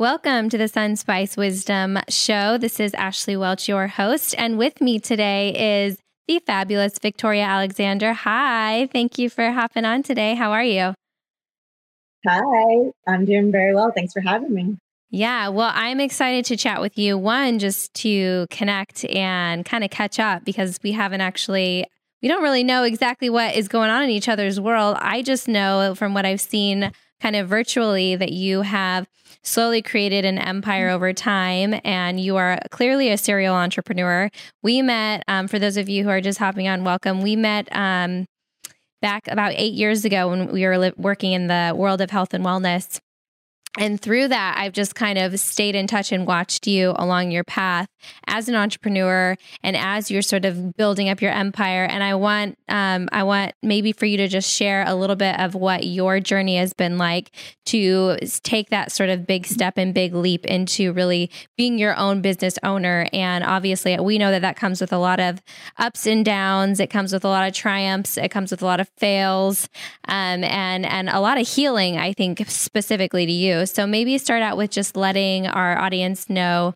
Welcome to the Sunspice Wisdom Show. This is Ashley Welch, your host, and with me today is the fabulous Victoria Alexander. Hi, thank you for hopping on today. How are you? Hi, I'm doing very well. Thanks for having me. Yeah, well, I'm excited to chat with you. One, just to connect and kind of catch up because we haven't actually, we don't really know exactly what is going on in each other's world. I just know from what I've seen kind of virtually that you have slowly created an empire mm-hmm. over time and you are clearly a serial entrepreneur. We met, um, for those of you who are just hopping on, welcome. We met um, back about eight years ago when we were li- working in the world of health and wellness and through that i've just kind of stayed in touch and watched you along your path as an entrepreneur and as you're sort of building up your empire. And i want um, i want maybe for you to just share a little bit of what your journey has been like to take that sort of big step and big leap into really being your own business owner. And obviously we know that that comes with a lot of ups and downs. It comes with a lot of triumphs. It comes with a lot of fails. Um, and and a lot of healing i think specifically to you so maybe start out with just letting our audience know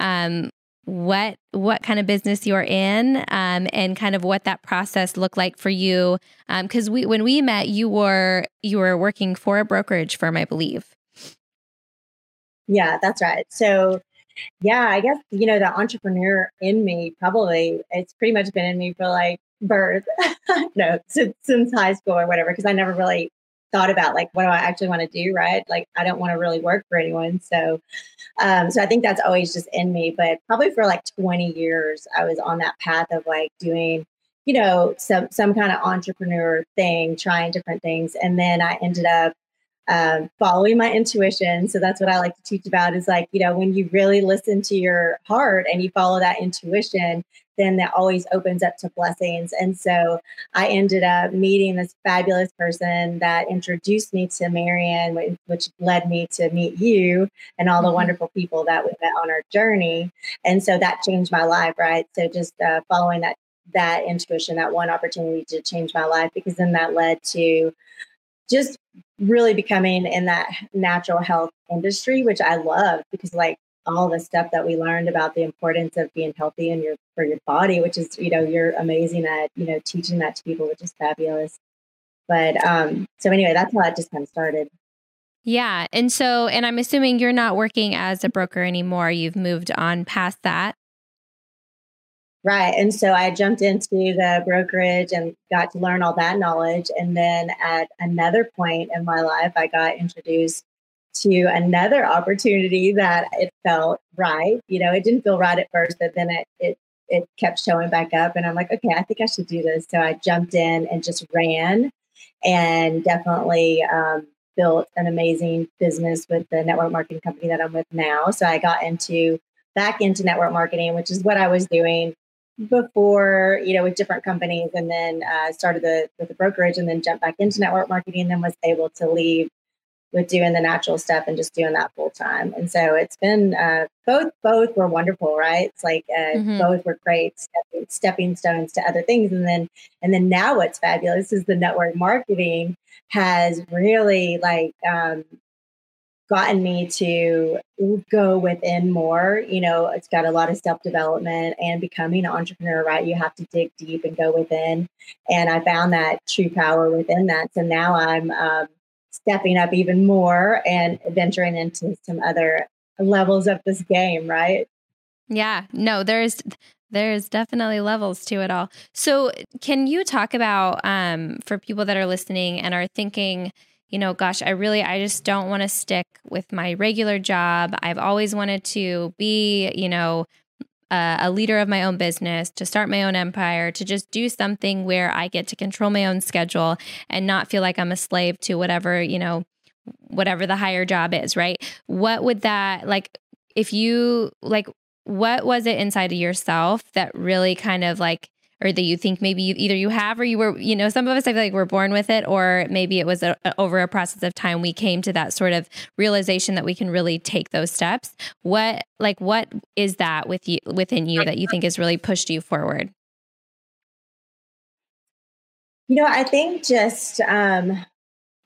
um, what what kind of business you're in um, and kind of what that process looked like for you. Because um, we when we met, you were you were working for a brokerage firm, I believe. Yeah, that's right. So yeah, I guess you know the entrepreneur in me probably it's pretty much been in me for like birth, no, since, since high school or whatever. Because I never really thought about like what do I actually want to do, right? Like I don't want to really work for anyone. So um so I think that's always just in me, but probably for like 20 years I was on that path of like doing you know some some kind of entrepreneur thing, trying different things and then I ended up um, following my intuition. So that's what I like to teach about is like, you know, when you really listen to your heart and you follow that intuition, then that always opens up to blessings. And so I ended up meeting this fabulous person that introduced me to Marion, which led me to meet you and all the mm-hmm. wonderful people that we met on our journey. And so that changed my life, right? So just uh, following that that intuition, that one opportunity to change my life, because then that led to just really becoming in that natural health industry, which I love because like all the stuff that we learned about the importance of being healthy in your for your body, which is, you know, you're amazing at, you know, teaching that to people, which is fabulous. But um, so anyway, that's how it just kind of started. Yeah. And so, and I'm assuming you're not working as a broker anymore. You've moved on past that. Right. And so I jumped into the brokerage and got to learn all that knowledge. And then at another point in my life, I got introduced to another opportunity that it felt right. You know, it didn't feel right at first, but then it, it it kept showing back up and I'm like, okay, I think I should do this. So I jumped in and just ran and definitely um, built an amazing business with the network marketing company that I'm with now. So I got into back into network marketing, which is what I was doing before, you know, with different companies and then uh, started the, with the brokerage and then jumped back into network marketing and then was able to leave with doing the natural stuff and just doing that full time. And so it's been uh, both both were wonderful, right? It's like uh, mm-hmm. both were great stepping, stepping stones to other things. And then and then now what's fabulous is the network marketing has really like um, gotten me to go within more. You know, it's got a lot of self development and becoming an entrepreneur, right? You have to dig deep and go within. And I found that true power within that. So now I'm um, stepping up even more and venturing into some other levels of this game, right? Yeah, no, there's there's definitely levels to it all. So, can you talk about um, for people that are listening and are thinking, you know, gosh, I really, I just don't want to stick with my regular job. I've always wanted to be, you know, uh, a leader of my own business, to start my own empire, to just do something where I get to control my own schedule and not feel like I'm a slave to whatever, you know, whatever the higher job is, right? What would that like if you like what was it inside of yourself that really kind of like or that you think maybe you, either you have or you were you know some of us i feel like we're born with it or maybe it was a, over a process of time we came to that sort of realization that we can really take those steps what like what is that with you within you that you think has really pushed you forward you know i think just um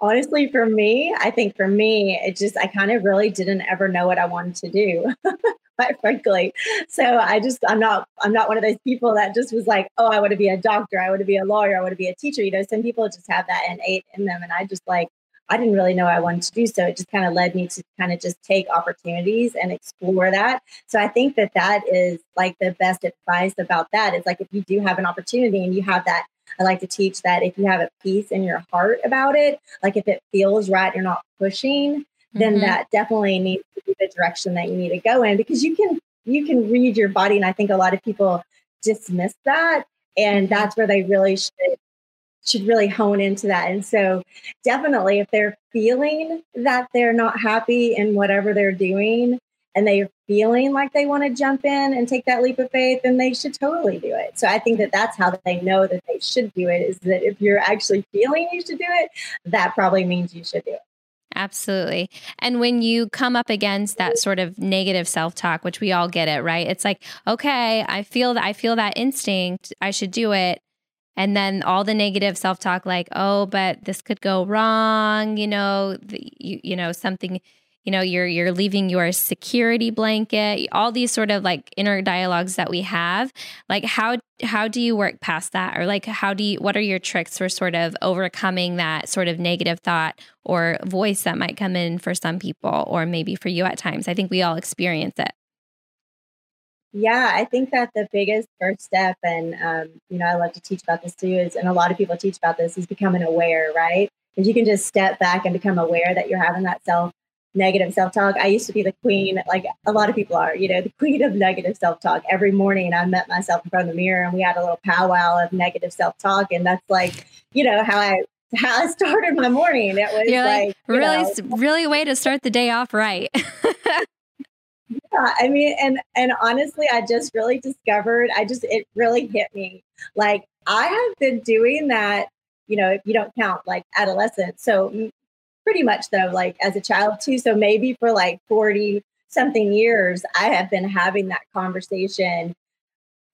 honestly, for me, I think for me, it just, I kind of really didn't ever know what I wanted to do. quite frankly. So I just I'm not I'm not one of those people that just was like, oh, I want to be a doctor, I want to be a lawyer, I want to be a teacher. You know, some people just have that innate in them, and I just like I didn't really know I wanted to do so. It just kind of led me to kind of just take opportunities and explore that. So I think that that is like the best advice about that is like if you do have an opportunity and you have that I like to teach that if you have a peace in your heart about it, like if it feels right, you're not pushing, then mm-hmm. that definitely needs to be the direction that you need to go in because you can you can read your body and i think a lot of people dismiss that and mm-hmm. that's where they really should should really hone into that and so definitely if they're feeling that they're not happy in whatever they're doing and they're feeling like they want to jump in and take that leap of faith then they should totally do it so i think that that's how they know that they should do it is that if you're actually feeling you should do it that probably means you should do it Absolutely. And when you come up against that sort of negative self-talk, which we all get it, right? It's like, okay, I feel that I feel that instinct, I should do it. And then all the negative self-talk like, oh, but this could go wrong, you know, the, you, you know, something you know you're you're leaving your security blanket all these sort of like inner dialogues that we have. Like how how do you work past that? Or like how do you what are your tricks for sort of overcoming that sort of negative thought or voice that might come in for some people or maybe for you at times? I think we all experience it. Yeah, I think that the biggest first step, and um, you know, I love to teach about this too, is, and a lot of people teach about this, is becoming aware, right? If you can just step back and become aware that you're having that self negative self talk. I used to be the queen, like a lot of people are, you know, the queen of negative self talk. Every morning I met myself in front of the mirror and we had a little powwow of negative self talk. And that's like, you know, how I how I started my morning. It was You're like, like really, know, really way to start the day off right. yeah, I mean, and and honestly, I just really discovered. I just it really hit me. Like I have been doing that. You know, if you don't count like adolescence, so pretty much though, like as a child too. So maybe for like 40 something years, I have been having that conversation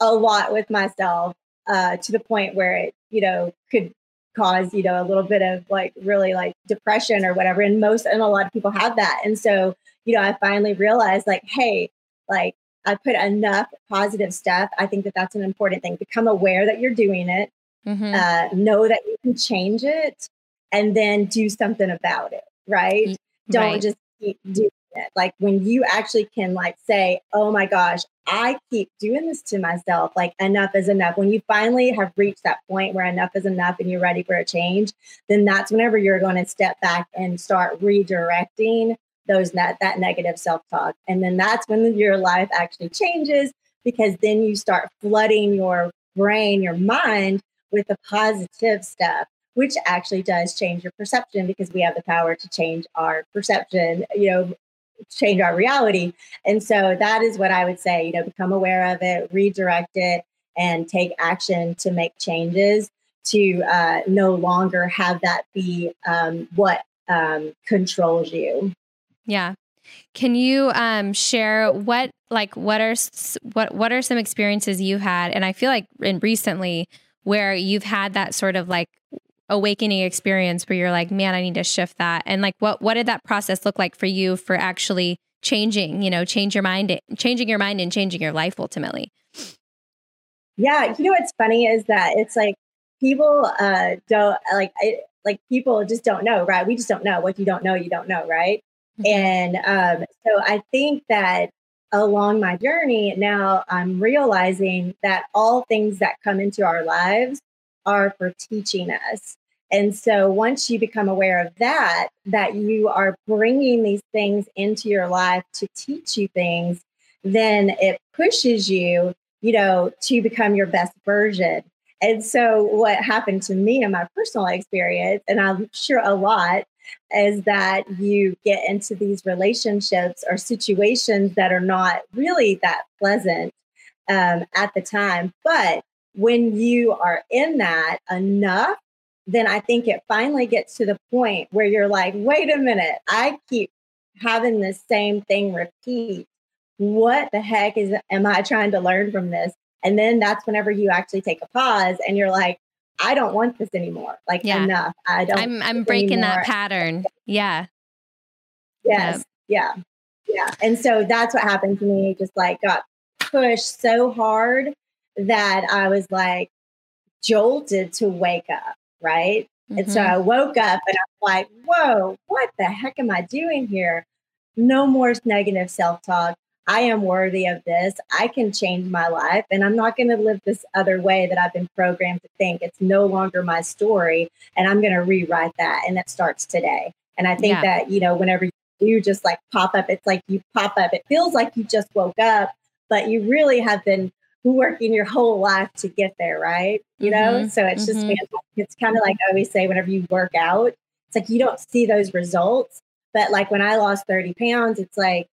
a lot with myself uh, to the point where it, you know, could cause, you know, a little bit of like really like depression or whatever. And most, and a lot of people have that. And so, you know, I finally realized like, hey, like I put enough positive stuff. I think that that's an important thing. Become aware that you're doing it. Mm-hmm. Uh, know that you can change it and then do something about it, right? Mm, Don't right. just keep doing it. Like when you actually can like say, "Oh my gosh, I keep doing this to myself. Like enough is enough." When you finally have reached that point where enough is enough and you're ready for a change, then that's whenever you're going to step back and start redirecting those that that negative self-talk. And then that's when your life actually changes because then you start flooding your brain, your mind with the positive stuff which actually does change your perception because we have the power to change our perception, you know, change our reality. And so that is what I would say, you know, become aware of it, redirect it, and take action to make changes to uh, no longer have that be um, what um, controls you. Yeah. Can you um, share what like what are what what are some experiences you had? And I feel like in recently where you've had that sort of like awakening experience where you're like, man, I need to shift that? And like, what what did that process look like for you for actually changing? You know, change your mind, changing your mind, and changing your life ultimately. Yeah, you know what's funny is that it's like people uh don't like I, like people just don't know, right? We just don't know what you don't know, you don't know, right? Mm-hmm. And um, so I think that along my journey now I'm realizing that all things that come into our lives are for teaching us. And so once you become aware of that, that you are bringing these things into your life to teach you things, then it pushes you, you know, to become your best version. And so what happened to me in my personal experience, and I'm sure a lot, is that you get into these relationships or situations that are not really that pleasant um, at the time, but when you are in that enough, then I think it finally gets to the point where you're like, wait a minute, I keep having the same thing repeat. What the heck is am I trying to learn from this? And then that's whenever you actually take a pause and you're like, I don't want this anymore. Like yeah. enough. I don't. I'm I'm breaking anymore. that pattern. Yeah. Yes. Yep. Yeah. Yeah. And so that's what happened to me. Just like got pushed so hard that I was like jolted to wake up. Right. Mm-hmm. And so mm-hmm. I woke up and I'm like, whoa, what the heck am I doing here? No more negative self talk. I am worthy of this. I can change my life and I'm not going to live this other way that I've been programmed to think. It's no longer my story and I'm going to rewrite that. And that starts today. And I think yeah. that, you know, whenever you just like pop up, it's like you pop up. It feels like you just woke up, but you really have been working your whole life to get there, right? You know, mm-hmm. so it's just mm-hmm. it's kind of like I always say whenever you work out, it's like you don't see those results, but like when I lost 30 pounds, it's like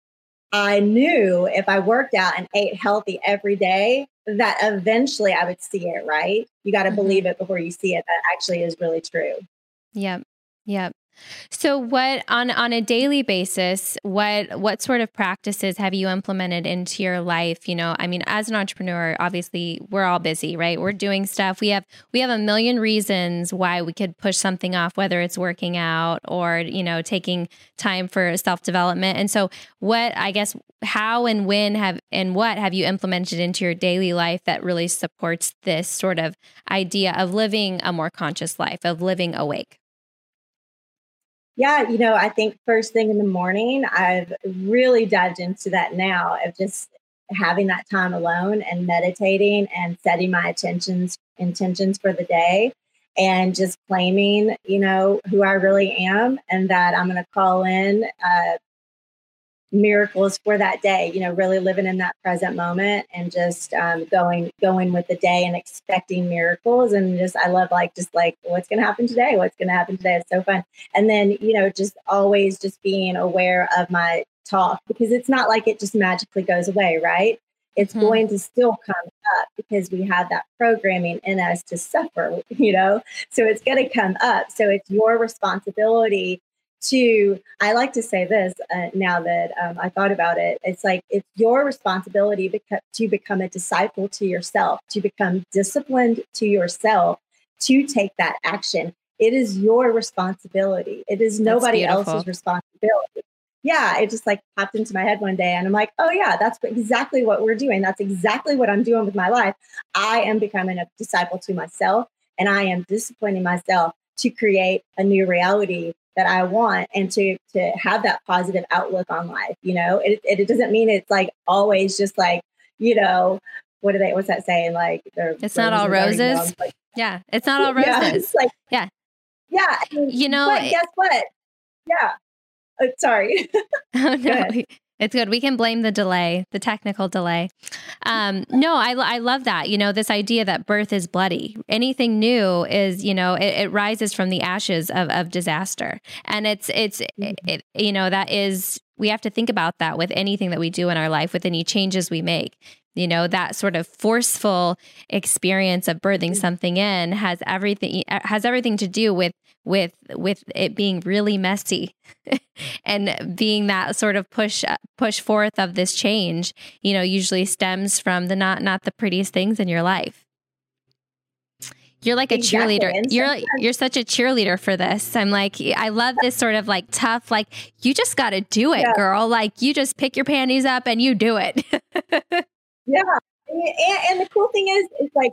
I knew if I worked out and ate healthy every day, that eventually I would see it, right? You got to mm-hmm. believe it before you see it. That actually is really true. Yep. Yep. So what on on a daily basis, what what sort of practices have you implemented into your life? You know, I mean, as an entrepreneur, obviously we're all busy, right? We're doing stuff. We have we have a million reasons why we could push something off, whether it's working out or, you know, taking time for self-development. And so what I guess how and when have and what have you implemented into your daily life that really supports this sort of idea of living a more conscious life, of living awake? Yeah, you know, I think first thing in the morning, I've really dived into that now of just having that time alone and meditating and setting my intentions intentions for the day and just claiming, you know, who I really am and that I'm going to call in uh, miracles for that day you know really living in that present moment and just um, going going with the day and expecting miracles. And just i love like just like what's going to happen today? What's going to happen today? It's so fun. And then you know just always just being aware of my talk because it's not like it just magically goes away right? It's mm-hmm. going to still come up because we have that programming in us to suffer you know? So it's going to come up. So it's your responsibility to i like to say this uh, now that um, i thought about it it's like it's your responsibility beca- to become a disciple to yourself to become disciplined to yourself to take that action. It is your responsibility. It is nobody else's responsibility. Yeah it just like popped into my head one day and i'm like oh yeah that's exactly what we're doing. That's exactly what i'm doing with my life. I am becoming a disciple to myself and i am disciplining myself to create a new reality that I want and to to have that positive outlook on life. You know, it, it, it doesn't mean it's like always just like, you know, what do they what's that saying? Like it's not all roses. Like, yeah, it's not all roses. Yeah, like yeah. Yeah. I mean, you know, but guess what? Yeah. Oh, sorry. oh, no. It's good. We can blame the delay, the technical delay. Um, no, I, I love that. You know, this idea that birth is bloody. Anything new is, you know, it, it rises from the ashes of, of disaster. And it's, it's, mm-hmm. it, you know, that is, we have to think about that with anything that we do in our life, with any changes we make you know that sort of forceful experience of birthing mm-hmm. something in has everything has everything to do with with with it being really messy and being that sort of push push forth of this change you know usually stems from the not not the prettiest things in your life you're like a exactly. cheerleader. You're you're such a cheerleader for this. I'm like I love this sort of like tough like you just got to do it, yeah. girl. Like you just pick your panties up and you do it. yeah. And, and the cool thing is it's like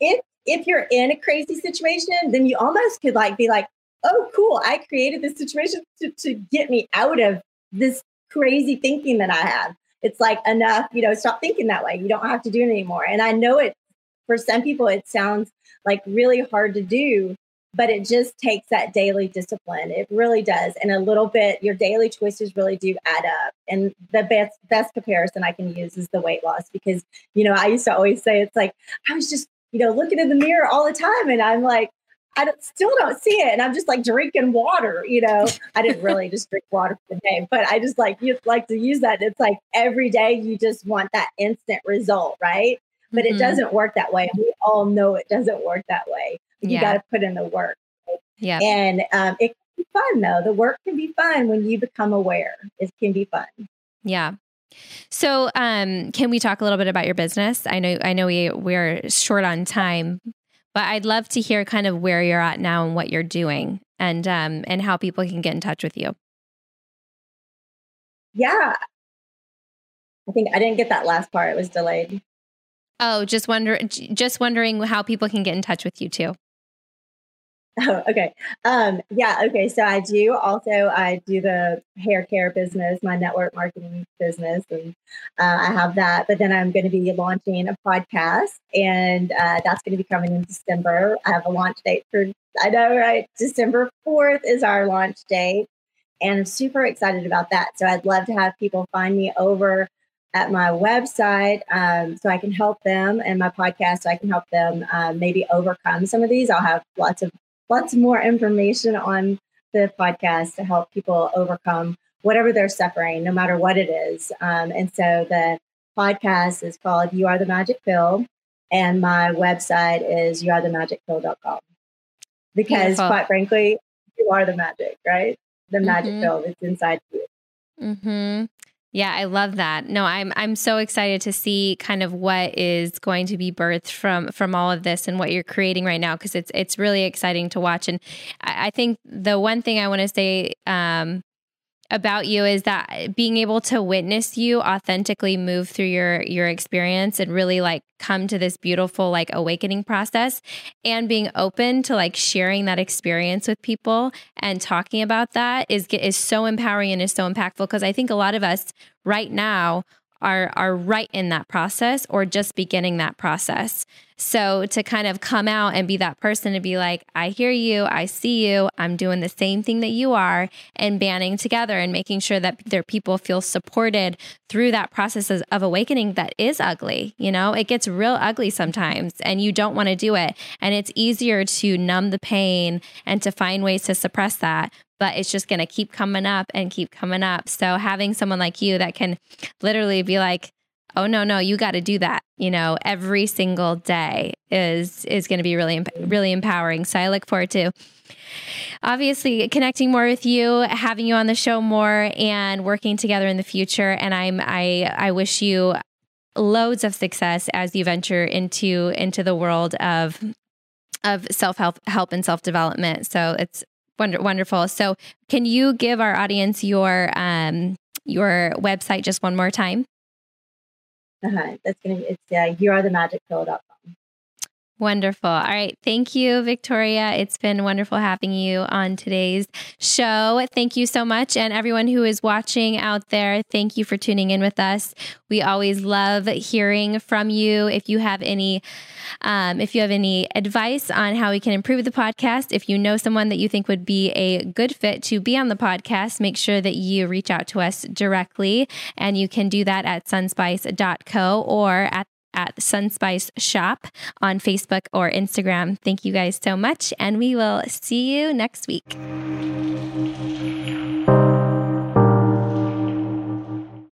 if if you're in a crazy situation, then you almost could like be like, oh, cool, I created this situation to, to get me out of this crazy thinking that I have. It's like enough, you know, stop thinking that way. You don't have to do it anymore. And I know it for some people, it sounds like really hard to do, but it just takes that daily discipline. It really does. And a little bit, your daily choices really do add up. And the best best comparison I can use is the weight loss because, you know, I used to always say it's like I was just you know, looking in the mirror all the time. And I'm like, I don't, still don't see it. And I'm just like drinking water, you know. I didn't really just drink water for the day, but I just like you like to use that. It's like every day you just want that instant result, right? But mm-hmm. it doesn't work that way. We all know it doesn't work that way. You yeah. got to put in the work. Yeah. And um, it can be fun though. The work can be fun when you become aware. It can be fun. Yeah. So, um, can we talk a little bit about your business? I know, I know we we're short on time, But I'd love to hear kind of where you're at now and what you're doing and um, and how people can get in touch with you. Yeah. I think I didn't get that last part. It was delayed. Oh, just wonder just wondering how people can get in touch with you too. Oh, okay. Um, yeah, okay. So I do also I do the hair care business, my network marketing business, and uh, I have that. But then I'm going to be launching a podcast, and uh, that's going to be coming in December. I have a launch date for I know, right? December fourth is our launch date, and I'm super excited about that. So I'd love to have people find me over at my website um, so I can help them and my podcast so I can help them um, maybe overcome some of these. I'll have lots of lots more information on the podcast to help people overcome whatever they're suffering, no matter what it is. Um, and so the podcast is called You Are the Magic Pill, and my website is youarethemagicpill.com. Because Beautiful. quite frankly, you are the magic, right? The magic mm-hmm. pill that's inside you. Mm-hmm. Yeah, I love that. No, I'm I'm so excited to see kind of what is going to be birthed from from all of this and what you're creating right now because it's it's really exciting to watch. And I, I think the one thing I want to say um, about you is that being able to witness you authentically move through your your experience and really like come to this beautiful like awakening process and being open to like sharing that experience with people and talking about that is is so empowering and is so impactful because I think a lot of us right now are are right in that process or just beginning that process. So to kind of come out and be that person to be like, I hear you, I see you, I'm doing the same thing that you are, and banding together and making sure that their people feel supported through that process of awakening that is ugly. You know, it gets real ugly sometimes and you don't want to do it. And it's easier to numb the pain and to find ways to suppress that but it's just going to keep coming up and keep coming up. So having someone like you that can literally be like, "Oh no, no, you got to do that," you know, every single day is is going to be really really empowering. So I look forward to obviously connecting more with you, having you on the show more and working together in the future and I'm I I wish you loads of success as you venture into into the world of of self help help and self development. So it's Wonder, wonderful. So, can you give our audience your um, your website just one more time? Uh-huh. That's gonna it's uh, you are the magic pill.com. Wonderful. All right. Thank you, Victoria. It's been wonderful having you on today's show. Thank you so much. And everyone who is watching out there, thank you for tuning in with us. We always love hearing from you. If you have any, um, if you have any advice on how we can improve the podcast, if you know someone that you think would be a good fit to be on the podcast, make sure that you reach out to us directly. And you can do that at sunspice.co or at at Sunspice Shop on Facebook or Instagram. Thank you guys so much, and we will see you next week.